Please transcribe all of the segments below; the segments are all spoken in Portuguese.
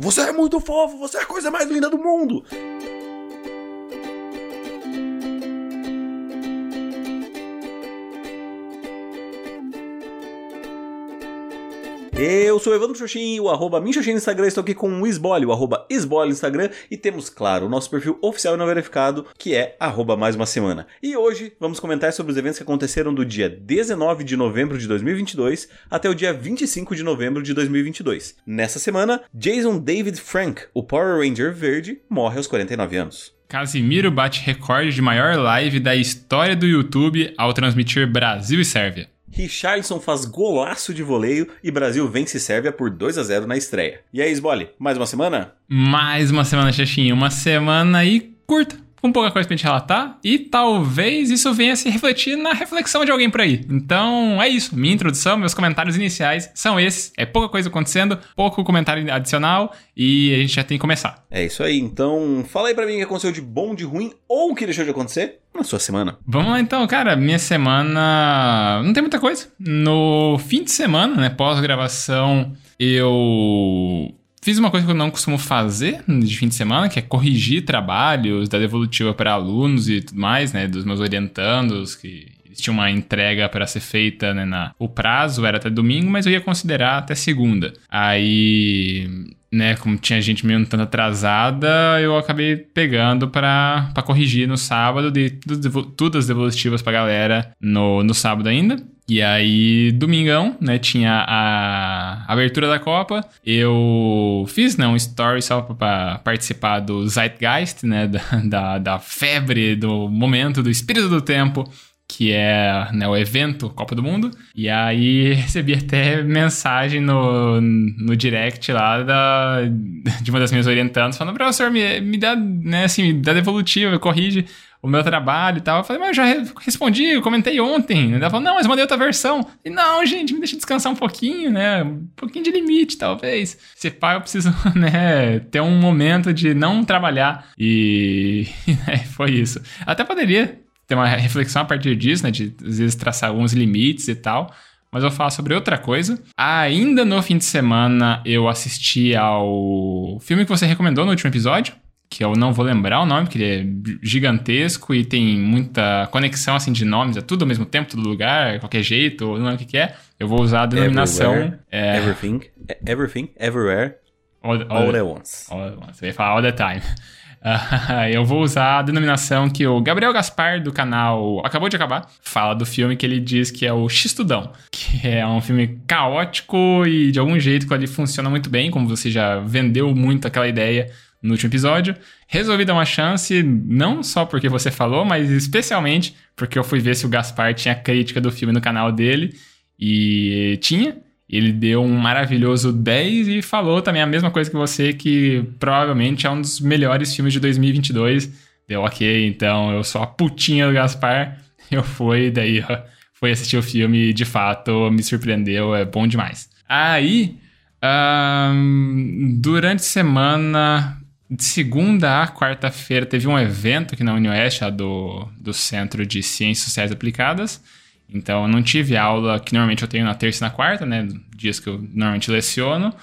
Você é muito fofo, você é a coisa mais linda do mundo. Eu sou o Evandro Xoxin, o arroba Minxoxin no Instagram, estou aqui com o Isbole, o arroba Isbole no Instagram, e temos, claro, o nosso perfil oficial e não verificado, que é arroba mais uma semana. E hoje vamos comentar sobre os eventos que aconteceram do dia 19 de novembro de 2022 até o dia 25 de novembro de 2022. Nessa semana, Jason David Frank, o Power Ranger verde, morre aos 49 anos. Casimiro bate recorde de maior live da história do YouTube ao transmitir Brasil e Sérvia. Richardson faz golaço de voleio e Brasil vence Sérvia por 2 a 0 na estreia. E aí, Sbole, mais uma semana? Mais uma semana, Xaxinha. Uma semana aí curta com pouca coisa pra gente relatar e talvez isso venha se refletir na reflexão de alguém por aí. Então é isso. Minha introdução, meus comentários iniciais são esses. É pouca coisa acontecendo, pouco comentário adicional e a gente já tem que começar. É isso aí. Então fala aí pra mim o que aconteceu de bom, de ruim ou o que deixou de acontecer na sua semana. Vamos lá então, cara. Minha semana não tem muita coisa. No fim de semana, né, pós-gravação, eu Fiz uma coisa que eu não costumo fazer de fim de semana, que é corrigir trabalhos da devolutiva para alunos e tudo mais, né? Dos meus orientandos, que eles tinham uma entrega para ser feita, né? Na, o prazo era até domingo, mas eu ia considerar até segunda. Aí, né? Como tinha gente meio tanto atrasada, eu acabei pegando para corrigir no sábado, de tudo, as devolutivas pra galera no, no sábado ainda. E aí, domingão, né, tinha a abertura da Copa. Eu fiz, né, um story só pra participar do Zeitgeist, né, da, da, da febre, do momento, do espírito do tempo que é né, o evento Copa do Mundo. E aí recebi até mensagem no, no direct lá da, de uma das minhas orientantes falando, professor, me, me dá, né, assim, me dá devolutiva, corrige o meu trabalho e tal. Eu falei, mas eu já respondi, eu comentei ontem. Ela falou, não, mas mandei outra versão. E não, gente, me deixa descansar um pouquinho, né? Um pouquinho de limite, talvez. Se pá, eu preciso, né, ter um momento de não trabalhar. E né, foi isso. Até poderia ter uma reflexão a partir disso, né? De às vezes traçar alguns limites e tal. Mas eu vou falar sobre outra coisa. Ainda no fim de semana eu assisti ao filme que você recomendou no último episódio, que eu não vou lembrar o nome, porque ele é gigantesco e tem muita conexão assim de nomes, é tudo ao mesmo tempo, todo lugar, qualquer jeito, não lembro o que, que é. Eu vou usar a denominação. É... Everything, everything, everywhere, all, all, all at once. All at once. Eu ia falar all the time. Uh, eu vou usar a denominação que o Gabriel Gaspar, do canal Acabou de Acabar, fala do filme que ele diz que é o Xistudão, que é um filme caótico e de algum jeito que ele funciona muito bem, como você já vendeu muito aquela ideia no último episódio. Resolvi dar uma chance, não só porque você falou, mas especialmente porque eu fui ver se o Gaspar tinha crítica do filme no canal dele. E tinha. Ele deu um maravilhoso 10 e falou também a mesma coisa que você, que provavelmente é um dos melhores filmes de 2022. Deu ok, então eu sou a putinha do Gaspar. Eu fui, daí ó, fui assistir o filme de fato me surpreendeu, é bom demais. Aí, um, durante semana, de segunda a quarta-feira teve um evento aqui na UniOeste, do, do Centro de Ciências Sociais Aplicadas. Então eu não tive aula que normalmente eu tenho na terça e na quarta, né? Dias que eu normalmente leciono.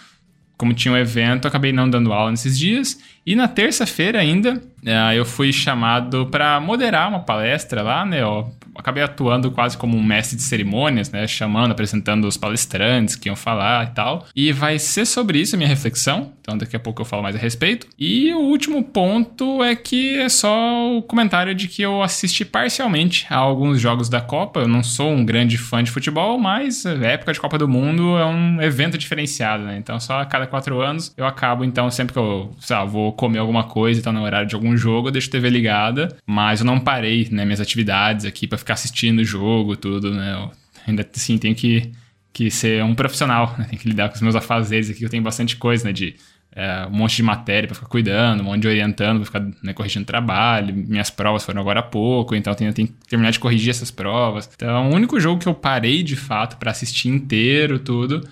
Como tinha um evento, acabei não dando aula nesses dias. E na terça-feira ainda, eh, eu fui chamado para moderar uma palestra lá, né? Eu acabei atuando quase como um mestre de cerimônias, né? Chamando, apresentando os palestrantes que iam falar e tal. E vai ser sobre isso a minha reflexão. Então daqui a pouco eu falo mais a respeito. E o último ponto é que é só o comentário de que eu assisti parcialmente a alguns jogos da Copa. Eu não sou um grande fã de futebol, mas a época de Copa do Mundo é um evento diferenciado, né? Então só a cada quatro anos eu acabo, então, sempre que eu, sei lá, vou comer alguma coisa e tá no horário de algum jogo, eu deixo a TV ligada. Mas eu não parei, né, minhas atividades aqui para ficar assistindo o jogo, tudo, né? Eu ainda assim tenho que, que ser um profissional, né? Tenho que lidar com os meus afazeres aqui, eu tenho bastante coisa, né? De é, um monte de matéria para ficar cuidando, um monte de orientando para ficar né, corrigindo trabalho. Minhas provas foram agora há pouco, então eu tenho, tenho, que terminar de corrigir essas provas. Então, o único jogo que eu parei de fato para assistir inteiro, tudo,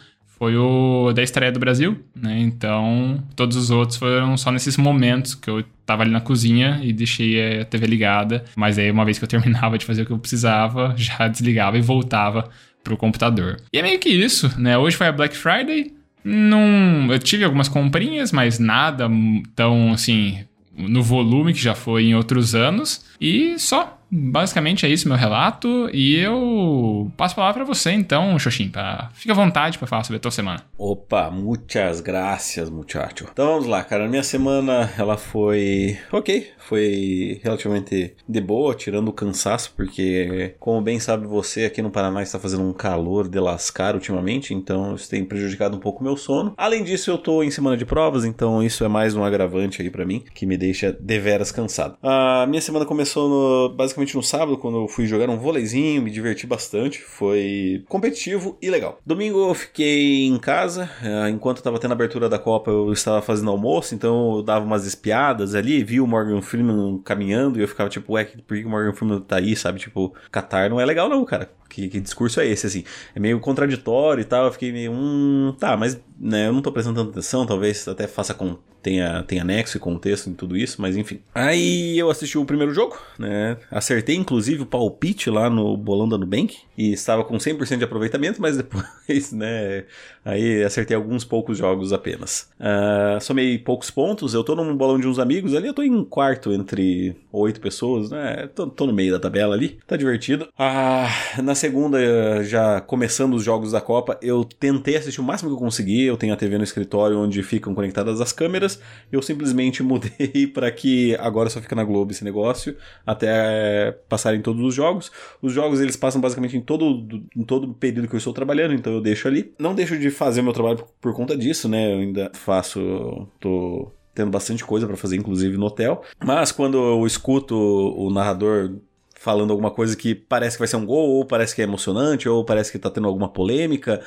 foi o da estreia do Brasil, né? Então, todos os outros foram só nesses momentos que eu tava ali na cozinha e deixei a TV ligada, mas aí uma vez que eu terminava de fazer o que eu precisava, já desligava e voltava pro computador. E é meio que isso, né? Hoje foi a Black Friday, Não, eu tive algumas comprinhas, mas nada tão assim no volume que já foi em outros anos. E só. Basicamente é isso meu relato. E eu passo a palavra para você, então, Xoxin. Pra... Fica à vontade para falar sobre a tua semana. Opa, muitas graças, muchacho. Então vamos lá, cara. Minha semana ela foi ok. Foi relativamente de boa, tirando o cansaço, porque, como bem sabe você, aqui no Paraná está fazendo um calor de lascar ultimamente, então isso tem prejudicado um pouco meu sono. Além disso, eu tô em semana de provas, então isso é mais um agravante aí para mim, que me deixa deveras cansado. A minha semana começou no, basicamente no sábado, quando eu fui jogar um vôleizinho, me diverti bastante, foi competitivo e legal. Domingo eu fiquei em casa, eh, enquanto estava tendo a abertura da Copa, eu estava fazendo almoço, então eu dava umas espiadas ali, vi o Morgan Freeman caminhando e eu ficava tipo, ué, por que o Morgan Freeman tá aí, sabe? Tipo, Qatar não é legal não, cara. Que, que, discurso é esse, assim? É meio contraditório e tal. Eu fiquei meio, hum, tá, mas né, eu não tô prestando tanta atenção, talvez até faça com tenha, tenha nexo e contexto em tudo isso, mas enfim. Aí eu assisti o primeiro jogo, né? Acertei inclusive o palpite lá no bolão da Nubank e estava com 100% de aproveitamento, mas depois, né? Aí acertei alguns poucos jogos apenas. Uh, somei poucos pontos, eu tô num bolão de uns amigos ali, eu tô em quarto entre oito pessoas, né? Tô, tô, no meio da tabela ali, tá divertido. Ah, na segunda, já começando os jogos da Copa, eu tentei assistir o máximo que eu consegui. Eu tenho a TV no escritório onde ficam conectadas as câmeras. Eu simplesmente mudei para que agora só fica na Globo esse negócio, até passarem todos os jogos. Os jogos eles passam basicamente em todo, em todo período que eu estou trabalhando, então eu deixo ali. Não deixo de fazer meu trabalho por, por conta disso, né? Eu ainda faço. tô tendo bastante coisa para fazer, inclusive no hotel. Mas quando eu escuto o narrador falando alguma coisa que parece que vai ser um gol, ou parece que é emocionante, ou parece que tá tendo alguma polêmica,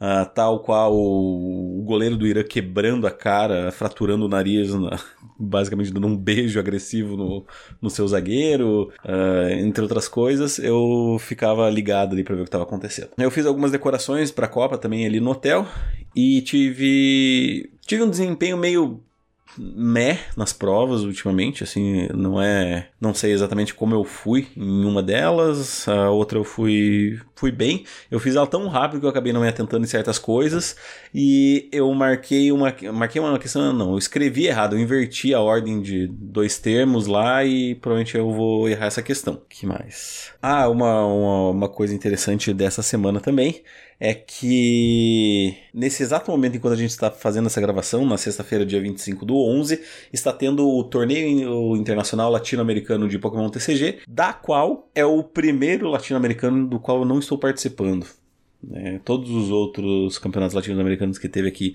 uh, tal qual o goleiro do Irã quebrando a cara, fraturando o nariz, na, basicamente dando um beijo agressivo no, no seu zagueiro, uh, entre outras coisas, eu ficava ligado ali para ver o que estava acontecendo. Eu fiz algumas decorações para a Copa também ali no hotel e tive tive um desempenho meio meh nas provas ultimamente, assim, não é, não sei exatamente como eu fui em uma delas, a outra eu fui fui bem. Eu fiz ela tão rápido que eu acabei não me atentando em certas coisas e eu marquei uma marquei uma questão, não, eu escrevi errado, eu inverti a ordem de dois termos lá e provavelmente eu vou errar essa questão. Que mais? Ah, uma, uma, uma coisa interessante dessa semana também é que nesse exato momento enquanto a gente está fazendo essa gravação, na sexta-feira, dia 25 do 11, está tendo o torneio internacional latino-americano de Pokémon TCG, da qual é o primeiro latino-americano do qual eu não estou participando. É, todos os outros campeonatos latino-americanos que teve aqui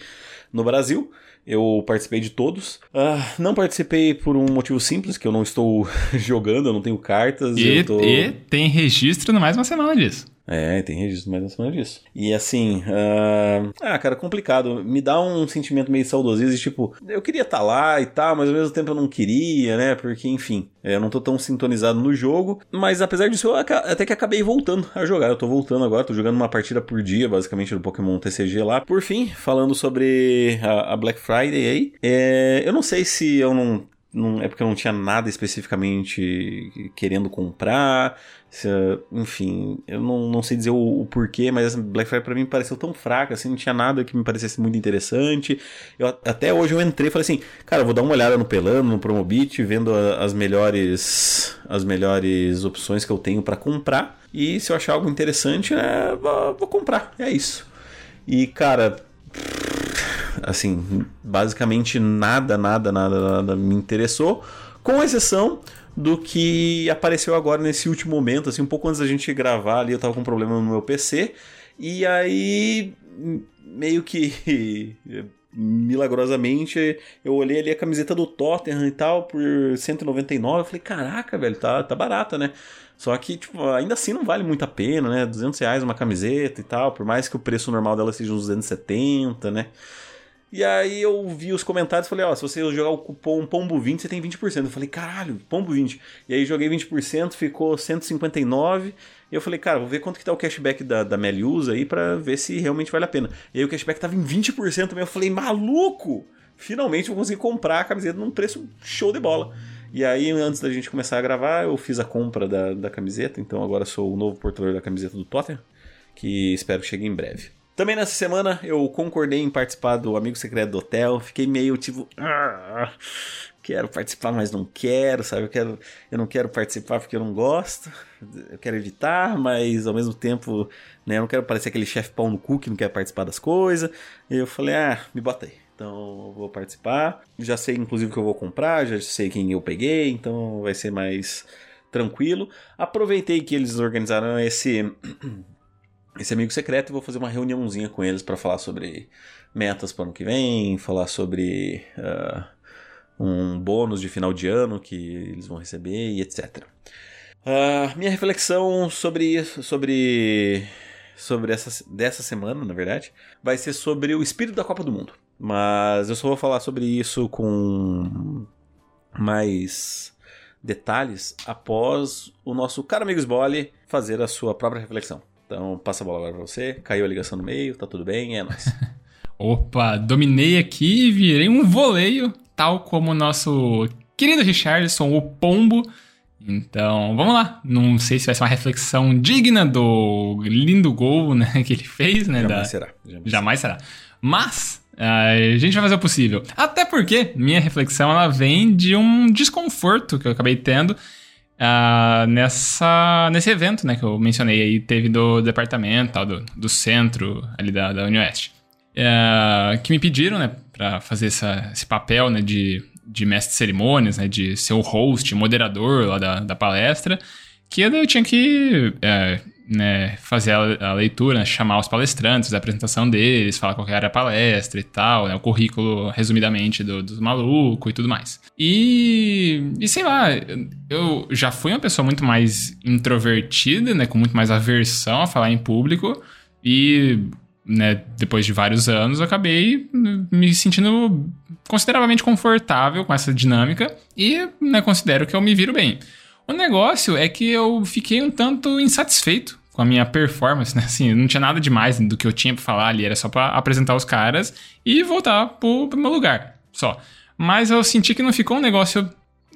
no Brasil, eu participei de todos. Uh, não participei por um motivo simples, que eu não estou jogando, eu não tenho cartas. E, tô... e tem registro no mais uma semana disso. É, tem registro mais semana disso. E assim, uh... ah, cara, complicado. Me dá um sentimento meio saudosismo de tipo, eu queria estar tá lá e tal, mas ao mesmo tempo eu não queria, né? Porque, enfim, é, eu não tô tão sintonizado no jogo. Mas apesar disso, eu até que acabei voltando a jogar. Eu tô voltando agora, tô jogando uma partida por dia, basicamente, do Pokémon TCG lá. Por fim, falando sobre a Black Friday aí, é... eu não sei se eu não não, é porque eu não tinha nada especificamente querendo comprar. Se, enfim, eu não, não sei dizer o, o porquê, mas essa Black Friday pra mim pareceu tão fraca, assim, não tinha nada que me parecesse muito interessante. Eu, até hoje eu entrei e falei assim, cara, vou dar uma olhada no Pelano, no Promobit, vendo a, as melhores as melhores opções que eu tenho para comprar. E se eu achar algo interessante, é, vou, vou comprar. É isso. E, cara, assim, basicamente nada, nada, nada, nada me interessou, com exceção do que apareceu agora nesse último momento, assim, um pouco antes da gente gravar ali, eu tava com um problema no meu PC, e aí meio que milagrosamente eu olhei ali a camiseta do Tottenham e tal por 199, eu falei, caraca, velho, tá, tá barata, né? Só que, tipo, ainda assim não vale muito a pena, né? 200 reais uma camiseta e tal, por mais que o preço normal dela seja uns 270, né? E aí eu vi os comentários e falei, ó, se você jogar o cupom POMBO20, você tem 20%. Eu falei, caralho, POMBO20. E aí joguei 20%, ficou 159. E eu falei, cara, vou ver quanto que tá o cashback da, da Meliusa aí pra ver se realmente vale a pena. E aí o cashback tava em 20% também. Eu falei, maluco! Finalmente vou conseguir comprar a camiseta num preço show de bola. E aí, antes da gente começar a gravar, eu fiz a compra da, da camiseta. Então agora sou o novo portador da camiseta do Tottenham. Que espero que chegue em breve. Também nessa semana eu concordei em participar do Amigo Secreto do Hotel. Fiquei meio tipo. Ah, quero participar, mas não quero, sabe? Eu, quero, eu não quero participar porque eu não gosto. Eu quero evitar, mas ao mesmo tempo, né? Eu não quero parecer aquele chefe pau no cu que não quer participar das coisas. E eu falei, ah, me bota aí. Então vou participar. Já sei, inclusive, que eu vou comprar, já sei quem eu peguei, então vai ser mais tranquilo. Aproveitei que eles organizaram esse esse amigo secreto e vou fazer uma reuniãozinha com eles para falar sobre metas para o ano que vem, falar sobre uh, um bônus de final de ano que eles vão receber e etc. Uh, minha reflexão sobre isso, sobre sobre essa dessa semana, na verdade, vai ser sobre o espírito da Copa do Mundo. Mas eu só vou falar sobre isso com mais detalhes após o nosso caro amigo Sbole fazer a sua própria reflexão. Então, passa a bola agora pra você. Caiu a ligação no meio, tá tudo bem, é nóis. Opa, dominei aqui e virei um voleio, tal como o nosso querido Richardson, o Pombo. Então, vamos lá. Não sei se vai ser uma reflexão digna do lindo gol né, que ele fez, né? Jamais da... será. Jamais, Jamais será. Mas a gente vai fazer o possível. Até porque minha reflexão ela vem de um desconforto que eu acabei tendo uh, nessa, nesse evento né, que eu mencionei aí, teve do departamento, tal, do, do centro ali da, da Unioeste. Uh, que me pediram né, para fazer essa, esse papel né, de, de mestre de cerimônias, né, de ser o host, moderador lá da, da palestra, que eu tinha que é, né, fazer a, a leitura, né, chamar os palestrantes, a apresentação deles, falar qual era a palestra e tal, né, o currículo resumidamente do, do maluco e tudo mais. E, e sei lá, eu já fui uma pessoa muito mais introvertida, né, com muito mais aversão a falar em público e né, depois de vários anos, eu acabei me sentindo consideravelmente confortável com essa dinâmica e né, considero que eu me viro bem. O negócio é que eu fiquei um tanto insatisfeito com a minha performance, né? Assim, não tinha nada demais do que eu tinha pra falar ali, era só para apresentar os caras e voltar pro, pro, meu lugar, só. Mas eu senti que não ficou um negócio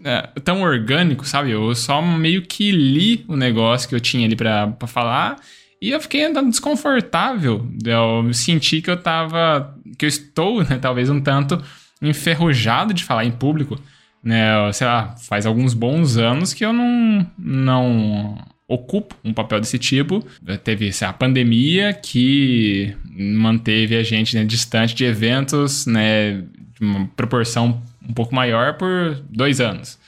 é, tão orgânico, sabe? Eu só meio que li o negócio que eu tinha ali pra, pra falar e eu fiquei andando desconfortável. Eu senti que eu tava. que eu estou, né, talvez um tanto enferrujado de falar em público né, sei lá, faz alguns bons anos que eu não, não ocupo um papel desse tipo. Teve sei, a pandemia que manteve a gente né, distante de eventos, né, de uma proporção um pouco maior por dois anos.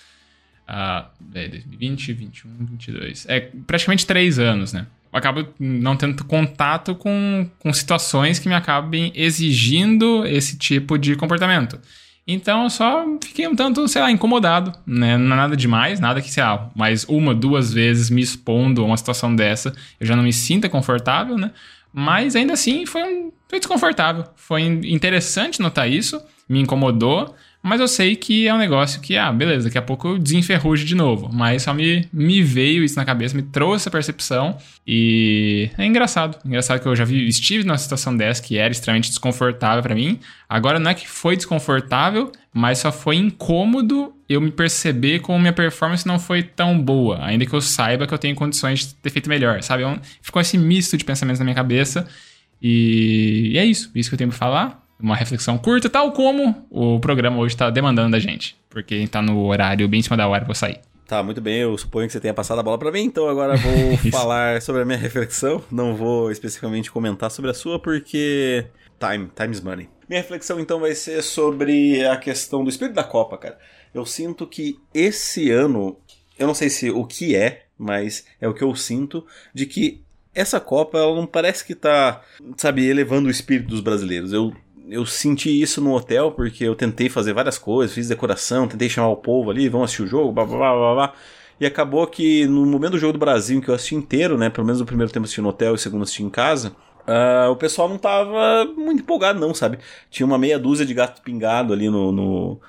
Uh, 2020, 21, 22. É praticamente três anos, né? Eu acabo não tendo contato com, com situações que me acabem exigindo esse tipo de comportamento. Então eu só fiquei um tanto, sei lá, incomodado, né? Não é nada demais, nada que, sei lá, mais uma, duas vezes me expondo a uma situação dessa, eu já não me sinta confortável, né? Mas ainda assim foi, um, foi desconfortável. Foi interessante notar isso, me incomodou, mas eu sei que é um negócio que, ah, beleza, daqui a pouco eu desenferrujo de novo. Mas só me, me veio isso na cabeça, me trouxe essa percepção. E é engraçado. Engraçado que eu já vi, estive numa situação dessa que era extremamente desconfortável para mim. Agora não é que foi desconfortável, mas só foi incômodo eu me perceber como minha performance não foi tão boa. Ainda que eu saiba que eu tenho condições de ter feito melhor, sabe? É ficou esse misto de pensamentos na minha cabeça. E, e é isso. Isso que eu tenho pra falar uma reflexão curta, tal como o programa hoje está demandando da gente. Porque está no horário bem em cima da hora para sair. Tá, muito bem. Eu suponho que você tenha passado a bola para mim, então agora vou falar sobre a minha reflexão. Não vou especificamente comentar sobre a sua, porque time, time is money. Minha reflexão então vai ser sobre a questão do espírito da Copa, cara. Eu sinto que esse ano, eu não sei se o que é, mas é o que eu sinto, de que essa Copa ela não parece que tá, sabe, elevando o espírito dos brasileiros. Eu eu senti isso no hotel porque eu tentei fazer várias coisas, fiz decoração, tentei chamar o povo ali, vamos assistir o jogo, blá blá blá blá. blá. E acabou que no momento do jogo do Brasil, que eu assisti inteiro, né? Pelo menos o primeiro tempo assisti no hotel e o segundo assisti em casa. Uh, o pessoal não tava muito empolgado, não, sabe? Tinha uma meia dúzia de gato pingado ali no, no,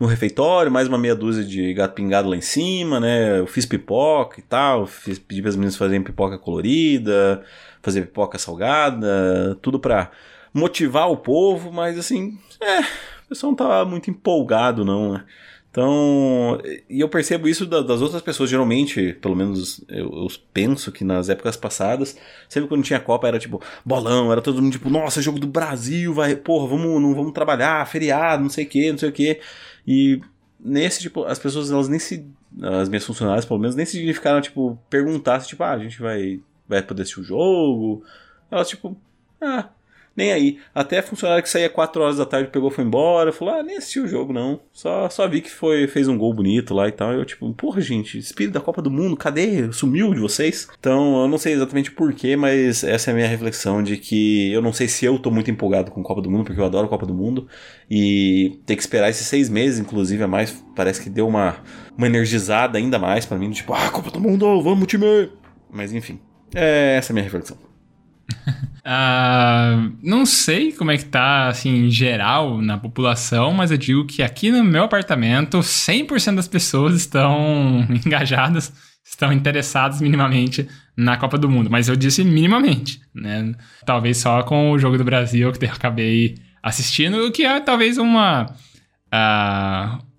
no refeitório, mais uma meia dúzia de gato pingado lá em cima, né? Eu fiz pipoca e tal, fiz, pedi para as meninas fazerem pipoca colorida, fazer pipoca salgada, tudo pra motivar o povo, mas assim, é, o pessoal não tá muito empolgado, não, né? Então, e eu percebo isso das outras pessoas, geralmente, pelo menos eu, eu, penso que nas épocas passadas, sempre quando tinha Copa era tipo, bolão, era todo mundo tipo, nossa, jogo do Brasil, vai, porra, vamos, não vamos trabalhar, feriado, não sei o que, não sei o que. E nesse, tipo, as pessoas, elas nem se, as minhas funcionárias, pelo menos, nem se dignificaram, tipo, perguntar se, tipo, ah, a gente vai, vai poder assistir o jogo. Elas, tipo, ah, nem aí. Até a funcionária que saía 4 horas da tarde pegou foi embora. Falou: Ah, nem assisti o jogo, não. Só, só vi que foi, fez um gol bonito lá e tal. E eu, tipo, porra, gente, espírito da Copa do Mundo, cadê? Sumiu de vocês? Então, eu não sei exatamente porquê, mas essa é a minha reflexão de que eu não sei se eu tô muito empolgado com Copa do Mundo, porque eu adoro Copa do Mundo. E ter que esperar esses seis meses, inclusive, a mais, parece que deu uma, uma energizada ainda mais para mim. Tipo, ah, Copa do Mundo, vamos, time! Mas enfim, é essa é a minha reflexão. Uh, não sei como é que tá, assim, em geral na população, mas eu digo que aqui no meu apartamento, 100% das pessoas estão engajadas, estão interessadas minimamente na Copa do Mundo. Mas eu disse minimamente, né? Talvez só com o Jogo do Brasil que eu acabei assistindo, o que é talvez uma... Uh,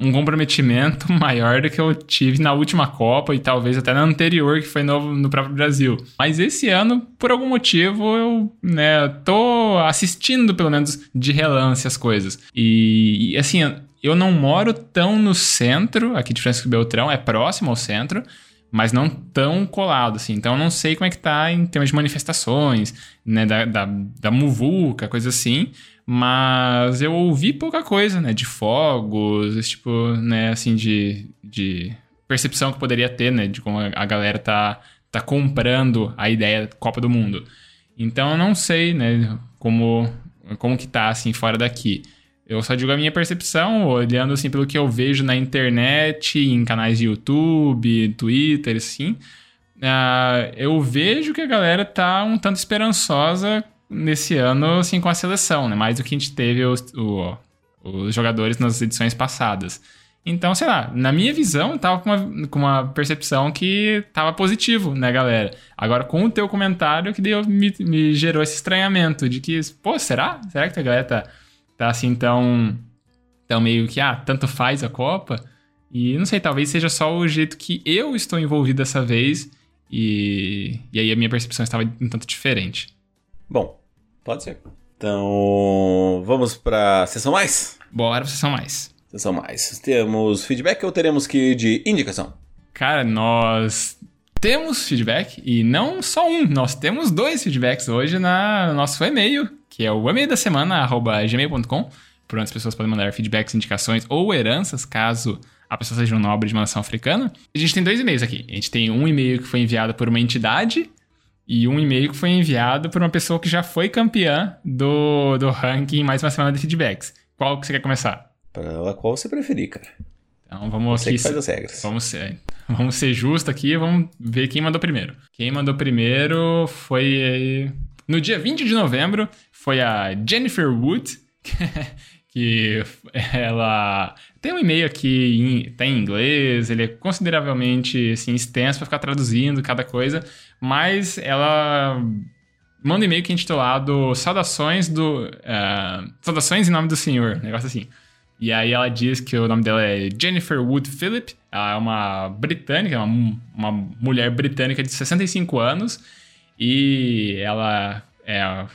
um comprometimento maior do que eu tive na última Copa e talvez até na anterior, que foi no, no próprio Brasil. Mas esse ano, por algum motivo, eu né, tô assistindo, pelo menos, de relance as coisas. E, e assim, eu não moro tão no centro, aqui de Francisco Beltrão, é próximo ao centro, mas não tão colado, assim. Então eu não sei como é que tá em termos de manifestações, né, da, da, da muvuca, coisa assim. Mas eu ouvi pouca coisa, né? De fogos, esse tipo, né, assim, de, de percepção que poderia ter, né? De como a galera tá, tá comprando a ideia da Copa do Mundo. Então eu não sei, né, como, como que tá, assim, fora daqui. Eu só digo a minha percepção, olhando, assim, pelo que eu vejo na internet, em canais de YouTube, Twitter, assim. Uh, eu vejo que a galera tá um tanto esperançosa nesse ano, assim, com a seleção, né? Mais do que a gente teve os, o, os jogadores nas edições passadas. Então, sei lá, na minha visão, tava com uma, com uma percepção que tava positivo, né, galera? Agora, com o teu comentário, que deu, me, me gerou esse estranhamento de que, pô, será? Será que a galera tá, tá assim tão, tão meio que, ah, tanto faz a Copa? E não sei, talvez seja só o jeito que eu estou envolvido dessa vez e, e aí a minha percepção estava um tanto diferente. Bom, pode ser. Então, vamos para sessão mais? Bora pra sessão mais. Sessão mais. Temos feedback ou teremos que ir de indicação? Cara, nós temos feedback e não só um, nós temos dois feedbacks hoje na, no nosso e-mail, que é o e-mail da semana, arroba gmail.com, por onde as pessoas podem mandar feedbacks, indicações ou heranças, caso a pessoa seja um nobre de uma nação africana. A gente tem dois e-mails aqui. A gente tem um e-mail que foi enviado por uma entidade e um e-mail que foi enviado por uma pessoa que já foi campeã do, do ranking mais uma semana de feedbacks. Qual que você quer começar? Qual você preferir, cara. Então vamos você aqui. Que faz as regras. Vamos ser, vamos ser justos aqui vamos ver quem mandou primeiro. Quem mandou primeiro foi. No dia 20 de novembro, foi a Jennifer Wood, que ela tem um e-mail aqui, em, tá em inglês, ele é consideravelmente assim, extenso para ficar traduzindo cada coisa, mas ela manda um e-mail que é intitulado Saudações do. Uh, Saudações em nome do Senhor, negócio assim. E aí ela diz que o nome dela é Jennifer Wood Phillip, ela é uma britânica, uma, uma mulher britânica de 65 anos, e ela é.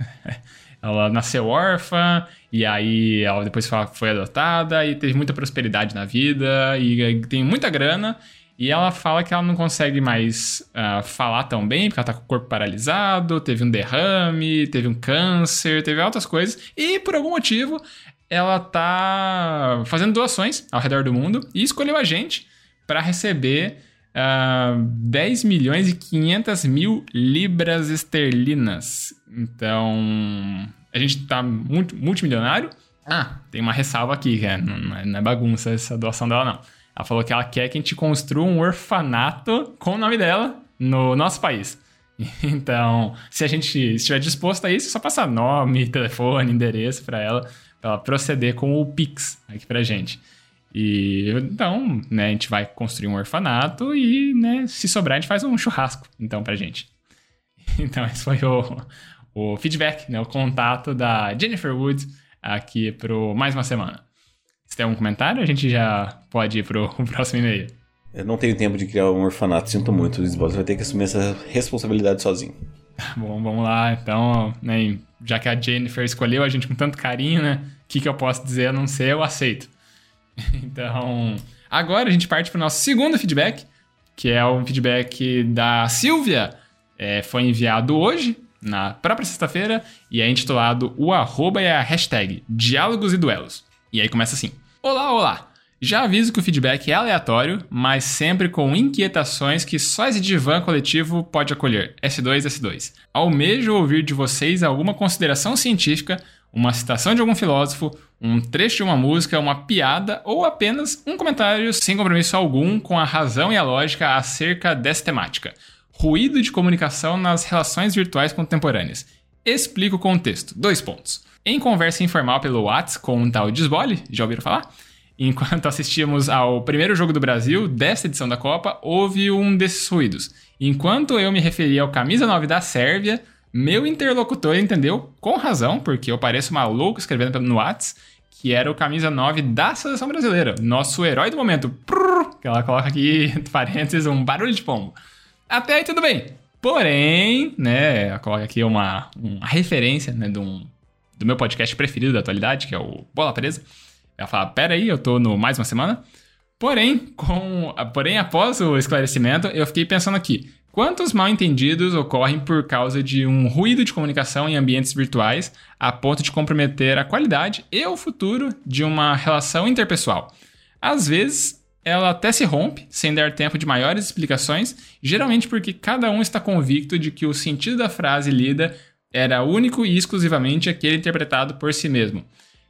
ela nasceu órfã e aí ela depois foi adotada e teve muita prosperidade na vida e tem muita grana. E ela fala que ela não consegue mais uh, falar tão bem, porque ela tá com o corpo paralisado, teve um derrame, teve um câncer, teve outras coisas. E por algum motivo, ela tá fazendo doações ao redor do mundo e escolheu a gente para receber uh, ah, 10 milhões e 500 mil libras esterlinas. Então, a gente tá muito multimilionário. Ah, tem uma ressalva aqui, que é, não, é, não é bagunça essa doação dela, não. Ela falou que ela quer que a gente construa um orfanato com o nome dela no nosso país. Então, se a gente estiver disposto a isso, é só passar nome, telefone, endereço para ela, para ela proceder com o Pix aqui pra gente. E então, né, a gente vai construir um orfanato e, né, se sobrar, a gente faz um churrasco, então, pra gente. Então, esse foi o, o feedback, né, o contato da Jennifer Woods aqui pro Mais Uma Semana. Se tem algum comentário, a gente já pode ir pro, próximo e-mail. Eu não tenho tempo de criar um orfanato, sinto muito, Luiz Você vai ter que assumir essa responsabilidade sozinho. Bom, vamos lá. Então, né, já que a Jennifer escolheu a gente com tanto carinho, né? O que, que eu posso dizer a não ser eu aceito. Então, agora a gente parte para o nosso segundo feedback, que é o feedback da Silvia. É, foi enviado hoje, na própria sexta-feira, e é intitulado O arroba e a hashtag Diálogos e Duelos. E aí começa assim: Olá, olá! Já aviso que o feedback é aleatório, mas sempre com inquietações que só esse divã coletivo pode acolher. S2, S2. Almejo ouvir de vocês alguma consideração científica, uma citação de algum filósofo, um trecho de uma música, uma piada ou apenas um comentário sem compromisso algum com a razão e a lógica acerca dessa temática. Ruído de comunicação nas relações virtuais contemporâneas. Explico o contexto. Dois pontos. Em conversa informal pelo WhatsApp com um tal Desbole, já ouviram falar? Enquanto assistíamos ao primeiro jogo do Brasil desta edição da Copa, houve um desses ruídos. Enquanto eu me referia ao camisa 9 da Sérvia, meu interlocutor entendeu com razão, porque eu pareço maluco escrevendo no WhatsApp, que era o camisa 9 da seleção brasileira, nosso herói do momento. Que ela coloca aqui, entre parênteses, um barulho de pombo. Até aí tudo bem. Porém, né, ela coloca aqui uma, uma referência né, um, do meu podcast preferido da atualidade, que é o Bola Presa. Ela fala: Pera aí, eu tô no mais uma semana. Porém, com, porém, após o esclarecimento, eu fiquei pensando aqui: quantos mal entendidos ocorrem por causa de um ruído de comunicação em ambientes virtuais a ponto de comprometer a qualidade e o futuro de uma relação interpessoal? Às vezes, ela até se rompe, sem dar tempo de maiores explicações, geralmente porque cada um está convicto de que o sentido da frase lida era único e exclusivamente aquele interpretado por si mesmo.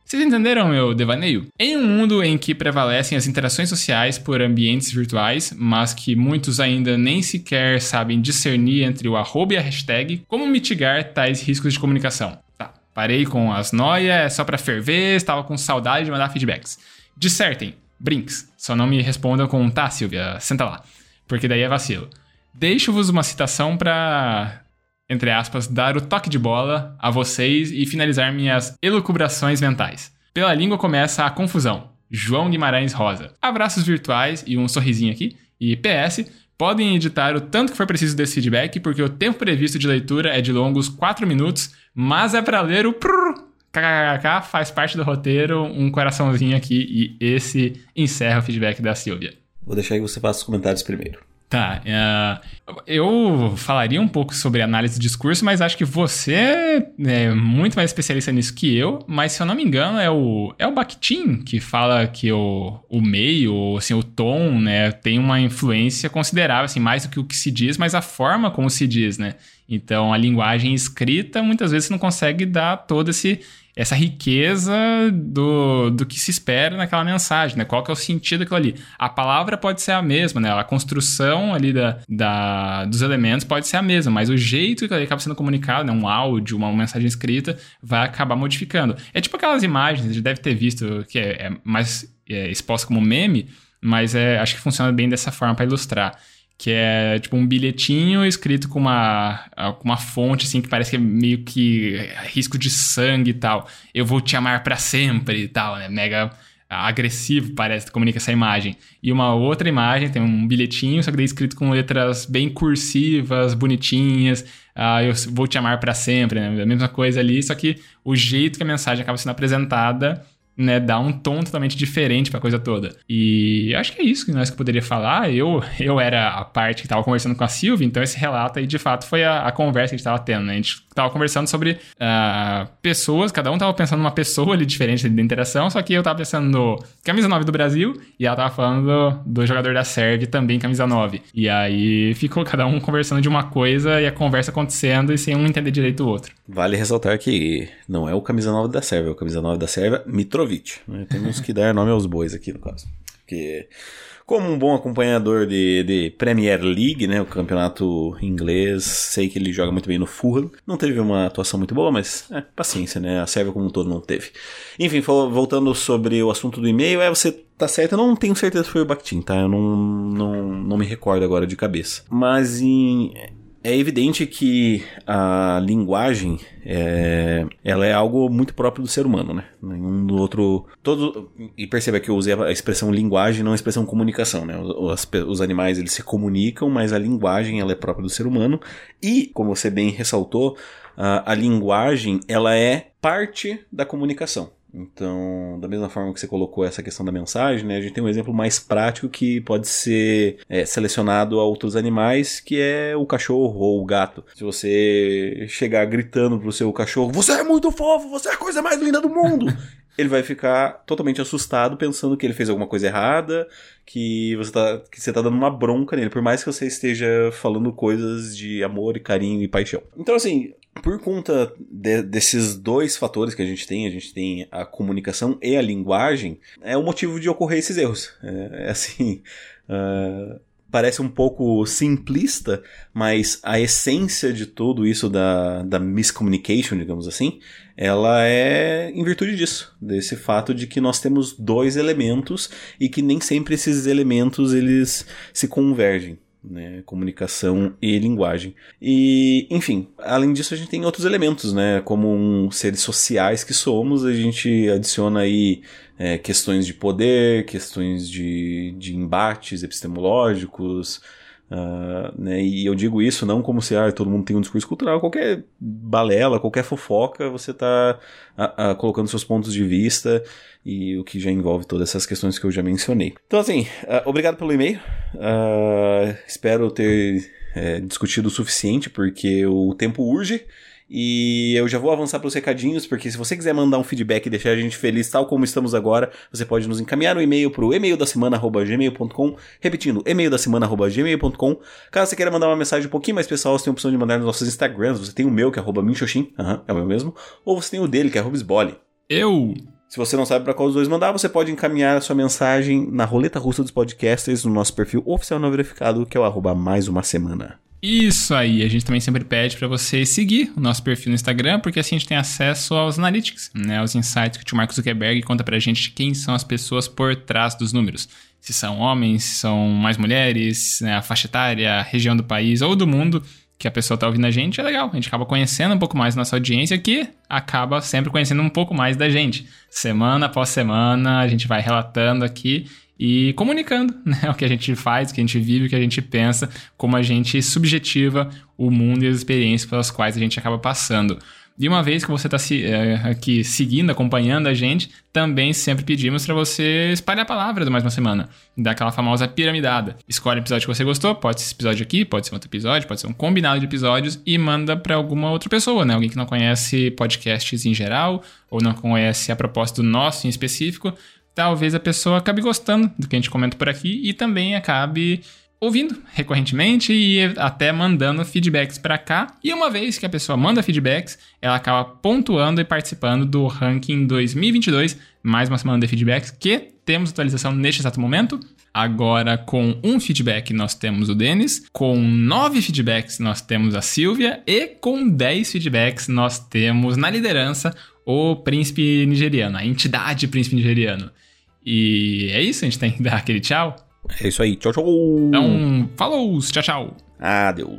Vocês entenderam meu devaneio? Em um mundo em que prevalecem as interações sociais por ambientes virtuais, mas que muitos ainda nem sequer sabem discernir entre o arroba e a hashtag, como mitigar tais riscos de comunicação? Tá, parei com as noias, é só pra ferver, estava com saudade de mandar feedbacks. Dissertem, brinks, só não me respondam com tá, Silvia, senta lá, porque daí é vacilo. Deixo-vos uma citação para entre aspas, dar o toque de bola a vocês e finalizar minhas elucubrações mentais. Pela língua começa a confusão. João Guimarães Rosa. Abraços virtuais e um sorrisinho aqui. E PS, podem editar o tanto que for preciso desse feedback, porque o tempo previsto de leitura é de longos 4 minutos, mas é para ler o prrr, kkkk, faz parte do roteiro, um coraçãozinho aqui, e esse encerra o feedback da Silvia. Vou deixar que você faça os comentários primeiro. Tá. Uh, eu falaria um pouco sobre análise de discurso, mas acho que você é muito mais especialista nisso que eu. Mas se eu não me engano, é o, é o Bakhtin que fala que o, o meio, assim, o tom, né, tem uma influência considerável, assim, mais do que o que se diz, mas a forma como se diz, né? Então a linguagem escrita muitas vezes não consegue dar todo esse essa riqueza do, do que se espera naquela mensagem, né? Qual que é o sentido daquilo ali. A palavra pode ser a mesma, né? A construção ali da, da, dos elementos pode ser a mesma, mas o jeito que ele acaba sendo comunicado, né? Um áudio, uma mensagem escrita, vai acabar modificando. É tipo aquelas imagens, a gente deve ter visto, que é, é mais é, exposta como meme, mas é, acho que funciona bem dessa forma para ilustrar que é tipo um bilhetinho escrito com uma, com uma fonte assim que parece que é meio que risco de sangue e tal. Eu vou te amar para sempre e tal, né? Mega agressivo parece comunica essa imagem. E uma outra imagem tem um bilhetinho, só que daí escrito com letras bem cursivas, bonitinhas. Ah, eu vou te amar para sempre, né? A mesma coisa ali, só que o jeito que a mensagem acaba sendo apresentada né, dá um tom totalmente diferente pra coisa toda. E acho que é isso que nós que poderia falar. Eu, eu era a parte que tava conversando com a Silvia, então esse relato aí de fato foi a, a conversa que a gente tava tendo, né? A gente tava conversando sobre uh, pessoas, cada um tava pensando numa pessoa ali diferente da interação, só que eu tava pensando no camisa 9 do Brasil e ela tava falando do, do jogador da Sérvia também camisa 9. E aí ficou cada um conversando de uma coisa e a conversa acontecendo e sem um entender direito o outro. Vale ressaltar que não é o camisa 9 da Sérvia, é o camisa 9 da Sérvia, Mitrovic. Né? Temos que dar nome aos bois aqui no caso. Porque como um bom acompanhador de, de, Premier League, né, o campeonato inglês, sei que ele joga muito bem no Fulham. Não teve uma atuação muito boa, mas é, paciência, né? A Sérvia como um todo não teve. Enfim, voltando sobre o assunto do e-mail, é você tá certo, eu não tenho certeza se foi o Bakhtin, tá? Eu não, não, não me recordo agora de cabeça. Mas em é evidente que a linguagem é, ela é algo muito próprio do ser humano, né? Nenhum do outro. Todo, e perceba que eu usei a expressão linguagem, não a expressão comunicação, né? Os, os animais eles se comunicam, mas a linguagem ela é própria do ser humano. E, como você bem ressaltou, a, a linguagem ela é parte da comunicação. Então, da mesma forma que você colocou essa questão da mensagem, né, a gente tem um exemplo mais prático que pode ser é, selecionado a outros animais, que é o cachorro ou o gato. Se você chegar gritando pro seu cachorro, você é muito fofo, você é a coisa mais linda do mundo, ele vai ficar totalmente assustado, pensando que ele fez alguma coisa errada, que você tá, que você tá dando uma bronca nele, por mais que você esteja falando coisas de amor e carinho e paixão. Então, assim, por conta de, desses dois fatores que a gente tem, a gente tem a comunicação e a linguagem, é o motivo de ocorrer esses erros. É, é assim. Uh, parece um pouco simplista, mas a essência de tudo isso da, da miscommunication, digamos assim, ela é em virtude disso, desse fato de que nós temos dois elementos e que nem sempre esses elementos eles se convergem né, comunicação e linguagem. E, enfim, além disso a gente tem outros elementos, né, como um, seres sociais que somos, a gente adiciona aí é, questões de poder, questões de, de embates epistemológicos, Uh, né, e eu digo isso não como se ah, todo mundo tem um discurso cultural, qualquer balela, qualquer fofoca, você está colocando seus pontos de vista e o que já envolve todas essas questões que eu já mencionei. Então, assim, uh, obrigado pelo e-mail. Uh, espero ter é, discutido o suficiente, porque o tempo urge. E eu já vou avançar para os recadinhos, porque se você quiser mandar um feedback e deixar a gente feliz, tal como estamos agora, você pode nos encaminhar um e-mail para o e-mail da semana@gmail.com, repetindo, e-mail da semana@gmail.com. Caso você queira mandar uma mensagem um pouquinho mais pessoal, você tem a opção de mandar nos nossos Instagrams. Você tem o meu que é @minxoxin, uhum, é o meu mesmo, ou você tem o dele que é @sbole. Eu se você não sabe para qual dos dois mandar, você pode encaminhar a sua mensagem na roleta russa dos podcasters no nosso perfil oficial não verificado, que é o arroba mais uma semana. Isso aí, a gente também sempre pede para você seguir o nosso perfil no Instagram, porque assim a gente tem acesso aos analytics, né, aos insights que o Marcos Zuckerberg conta pra gente quem são as pessoas por trás dos números. Se são homens, se são mais mulheres, né, a faixa etária, a região do país ou do mundo que a pessoa tá ouvindo a gente, é legal. A gente acaba conhecendo um pouco mais nossa audiência, que acaba sempre conhecendo um pouco mais da gente. Semana após semana, a gente vai relatando aqui e comunicando né, o que a gente faz, o que a gente vive, o que a gente pensa, como a gente subjetiva o mundo e as experiências pelas quais a gente acaba passando. E uma vez que você está é, aqui seguindo, acompanhando a gente, também sempre pedimos para você espalhar a palavra do Mais Uma Semana. Daquela famosa piramidada. Escolhe o episódio que você gostou, pode ser esse episódio aqui, pode ser outro episódio, pode ser um combinado de episódios e manda para alguma outra pessoa, né? Alguém que não conhece podcasts em geral ou não conhece a proposta do nosso em específico talvez a pessoa acabe gostando do que a gente comenta por aqui e também acabe ouvindo recorrentemente e até mandando feedbacks para cá. E uma vez que a pessoa manda feedbacks, ela acaba pontuando e participando do ranking 2022, mais uma semana de feedbacks que temos atualização neste exato momento. Agora, com um feedback, nós temos o Denis. Com nove feedbacks, nós temos a Silvia. E com dez feedbacks, nós temos na liderança o príncipe nigeriano, a entidade príncipe nigeriano. E é isso, a gente tem que dar aquele tchau. É isso aí, tchau, tchau. Então, falou, tchau, tchau. Adeus.